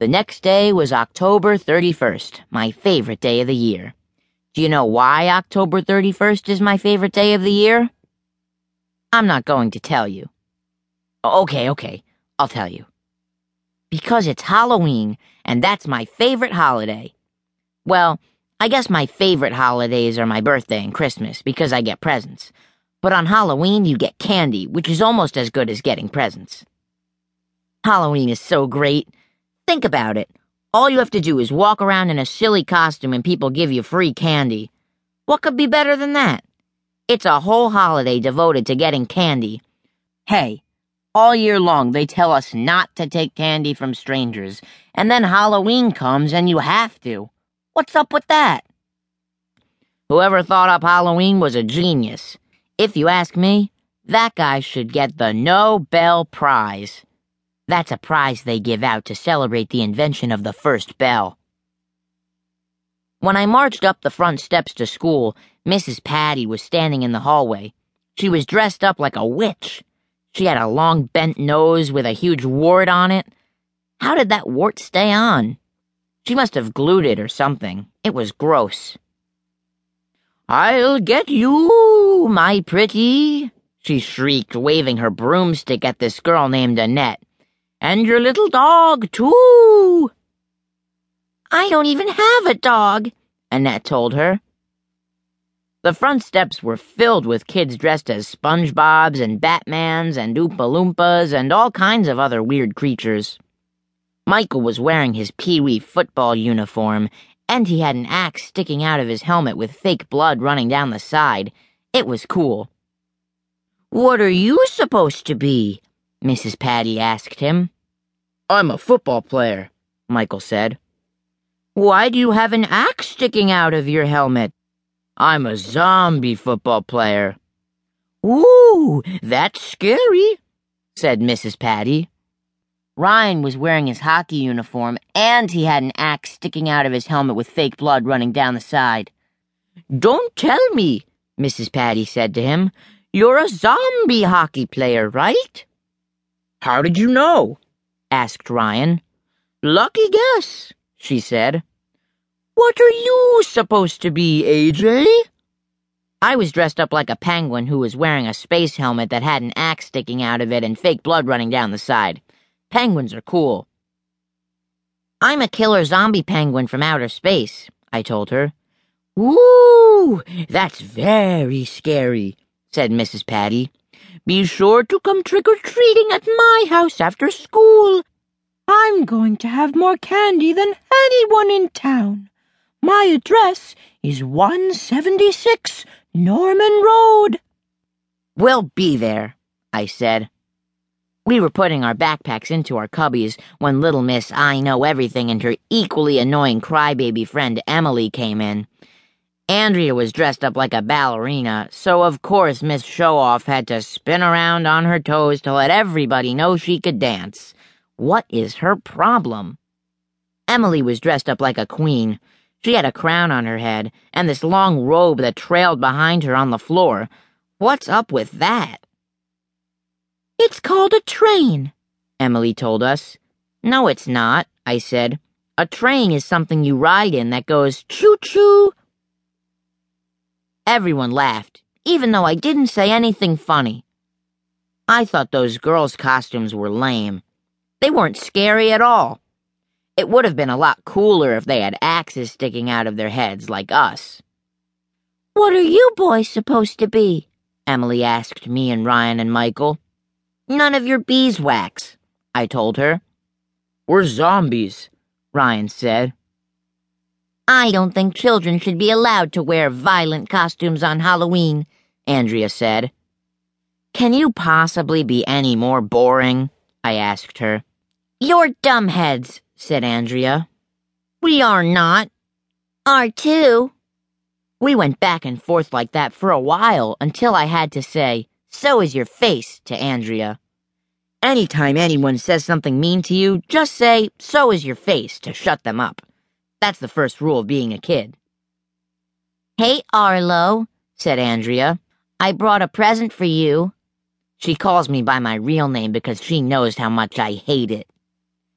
The next day was October 31st, my favorite day of the year. Do you know why October 31st is my favorite day of the year? I'm not going to tell you. Okay, okay, I'll tell you. Because it's Halloween, and that's my favorite holiday. Well, I guess my favorite holidays are my birthday and Christmas because I get presents. But on Halloween, you get candy, which is almost as good as getting presents. Halloween is so great. Think about it. All you have to do is walk around in a silly costume and people give you free candy. What could be better than that? It's a whole holiday devoted to getting candy. Hey, all year long they tell us not to take candy from strangers, and then Halloween comes and you have to. What's up with that? Whoever thought up Halloween was a genius. If you ask me, that guy should get the Nobel Prize. That's a prize they give out to celebrate the invention of the first bell. When I marched up the front steps to school, Mrs. Patty was standing in the hallway. She was dressed up like a witch. She had a long bent nose with a huge wart on it. How did that wart stay on? She must have glued it or something. It was gross. I'll get you, my pretty, she shrieked, waving her broomstick at this girl named Annette. And your little dog, too. I don't even have a dog, Annette told her. The front steps were filled with kids dressed as SpongeBobs and Batmans and Oompa Loompas and all kinds of other weird creatures. Michael was wearing his Pee Wee football uniform, and he had an axe sticking out of his helmet with fake blood running down the side. It was cool. What are you supposed to be? Mrs. Patty asked him. I'm a football player, Michael said. Why do you have an axe sticking out of your helmet? I'm a zombie football player. Ooh, that's scary, said Mrs. Patty. Ryan was wearing his hockey uniform, and he had an axe sticking out of his helmet with fake blood running down the side. Don't tell me, Mrs. Patty said to him. You're a zombie hockey player, right? How did you know? asked Ryan. Lucky guess, she said. What are you supposed to be, AJ? I was dressed up like a penguin who was wearing a space helmet that had an axe sticking out of it and fake blood running down the side. Penguins are cool. I'm a killer zombie penguin from outer space, I told her. Ooh, that's very scary, said Mrs. Patty. Be sure to come trick or treating at my house after school. I'm going to have more candy than anyone in town. My address is 176 Norman Road. We'll be there, I said. We were putting our backpacks into our cubbies when little Miss I Know Everything and her equally annoying crybaby friend Emily came in. Andrea was dressed up like a ballerina, so of course Miss Showoff had to spin around on her toes to let everybody know she could dance. What is her problem? Emily was dressed up like a queen. She had a crown on her head and this long robe that trailed behind her on the floor. What's up with that? It's called a train, Emily told us. No, it's not, I said. A train is something you ride in that goes choo choo. Everyone laughed, even though I didn't say anything funny. I thought those girls' costumes were lame. They weren't scary at all. It would have been a lot cooler if they had axes sticking out of their heads like us. What are you boys supposed to be? Emily asked me and Ryan and Michael. None of your beeswax, I told her. We're zombies, Ryan said. I don't think children should be allowed to wear violent costumes on Halloween, Andrea said. Can you possibly be any more boring? I asked her. You're dumbheads, said Andrea. We are not. Are too. We went back and forth like that for a while until I had to say, So is your face, to Andrea. Anytime anyone says something mean to you, just say, So is your face, to shut them up. That's the first rule of being a kid. Hey, Arlo, said Andrea. I brought a present for you. She calls me by my real name because she knows how much I hate it.